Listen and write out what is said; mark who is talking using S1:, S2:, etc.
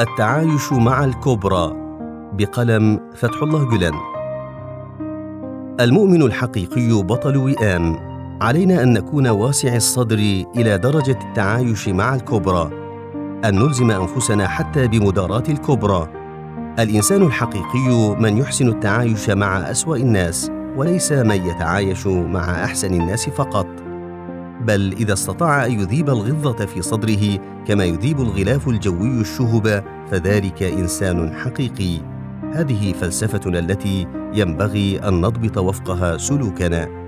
S1: التعايش مع الكبرى بقلم فتح الله جلان المؤمن الحقيقي بطل وئام. علينا أن نكون واسع الصدر إلى درجة التعايش مع الكبرى أن نلزم أنفسنا حتى بمداراه الكبرى الإنسان الحقيقي من يحسن التعايش مع أسوأ الناس وليس من يتعايش مع أحسن الناس فقط. بل إذا استطاع أن يذيب الغضة في صدره كما يذيب الغلاف الجوي الشهب فذلك إنسان حقيقي. هذه فلسفتنا التي ينبغي أن نضبط وفقها سلوكنا.